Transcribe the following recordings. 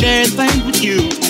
Share things with you.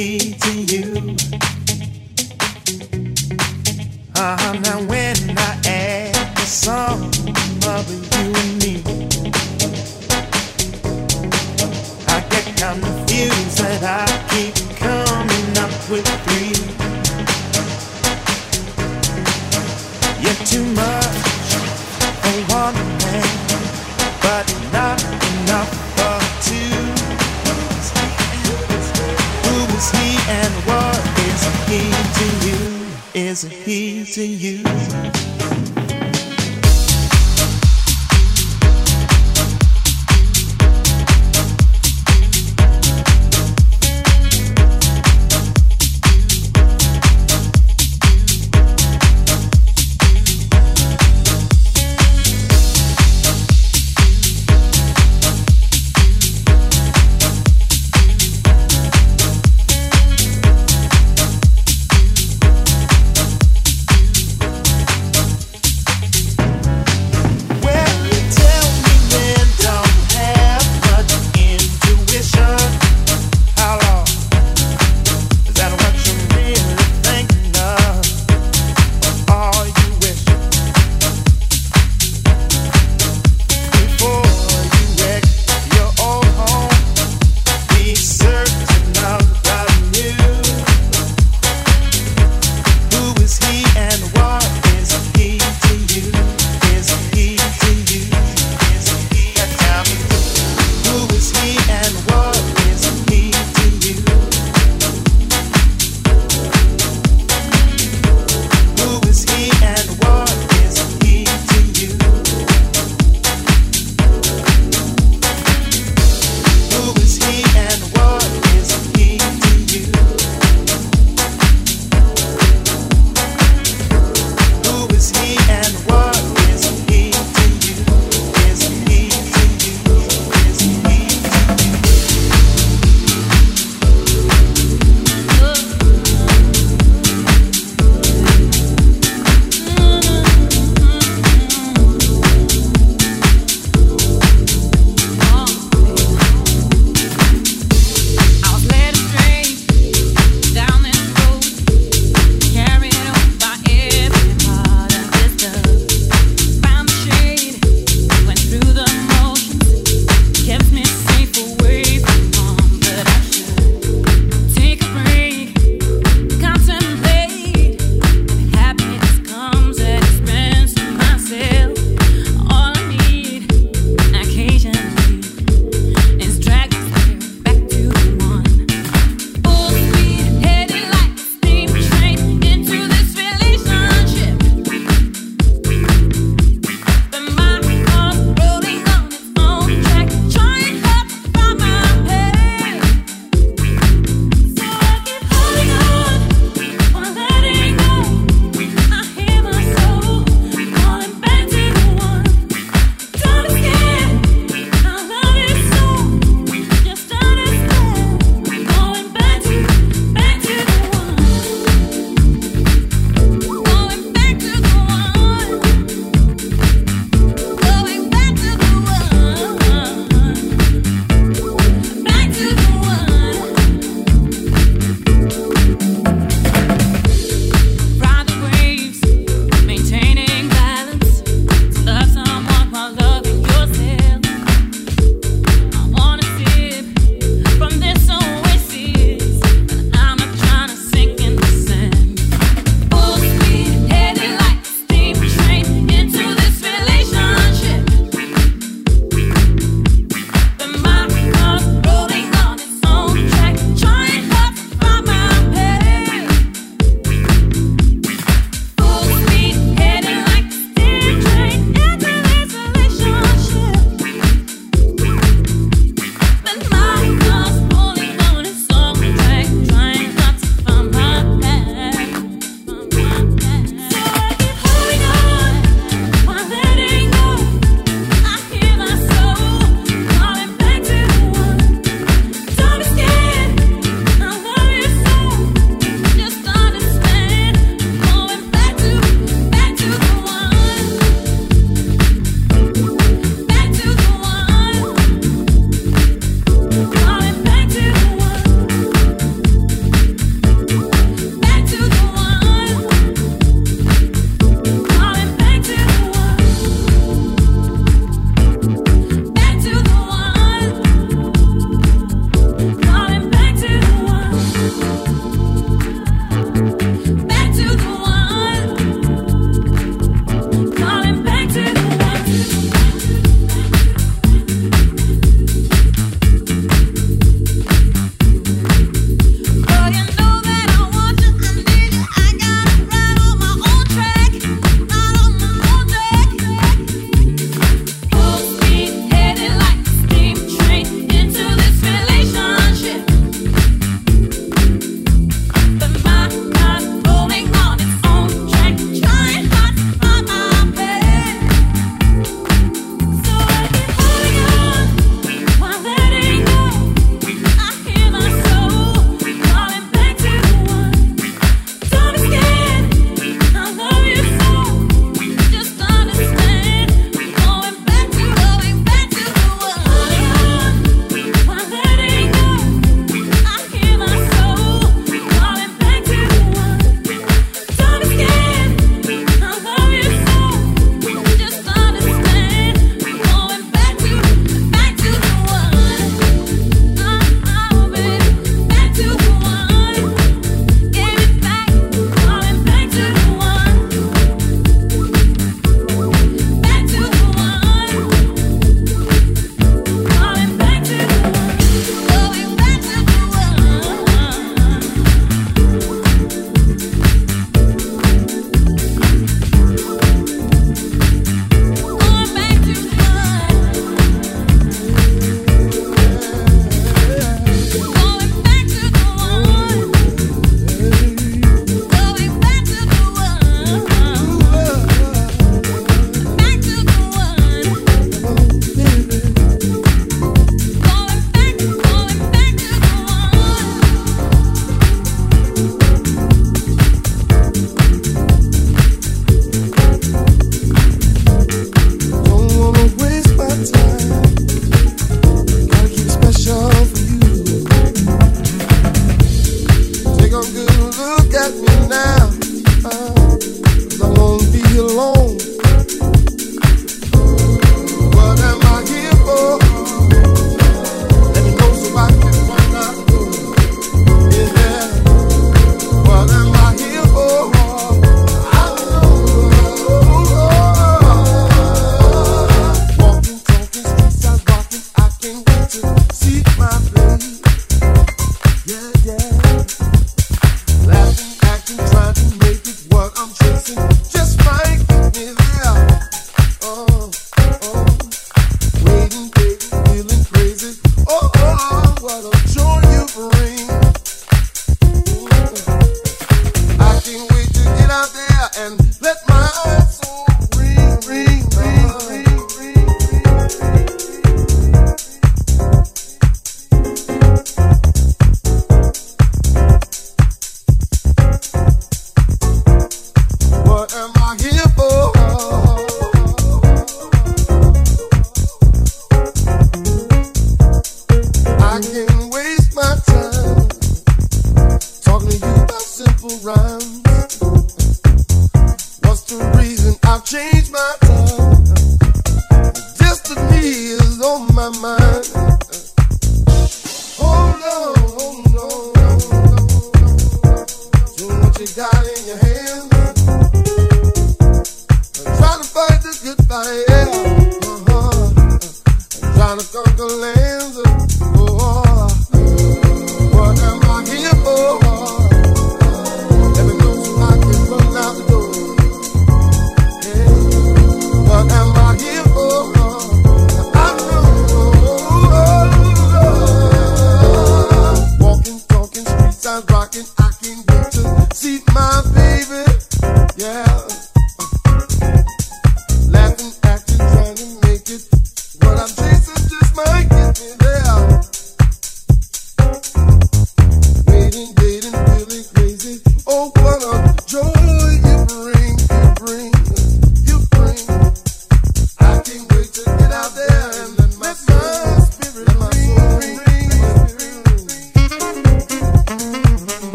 key to you. I'm not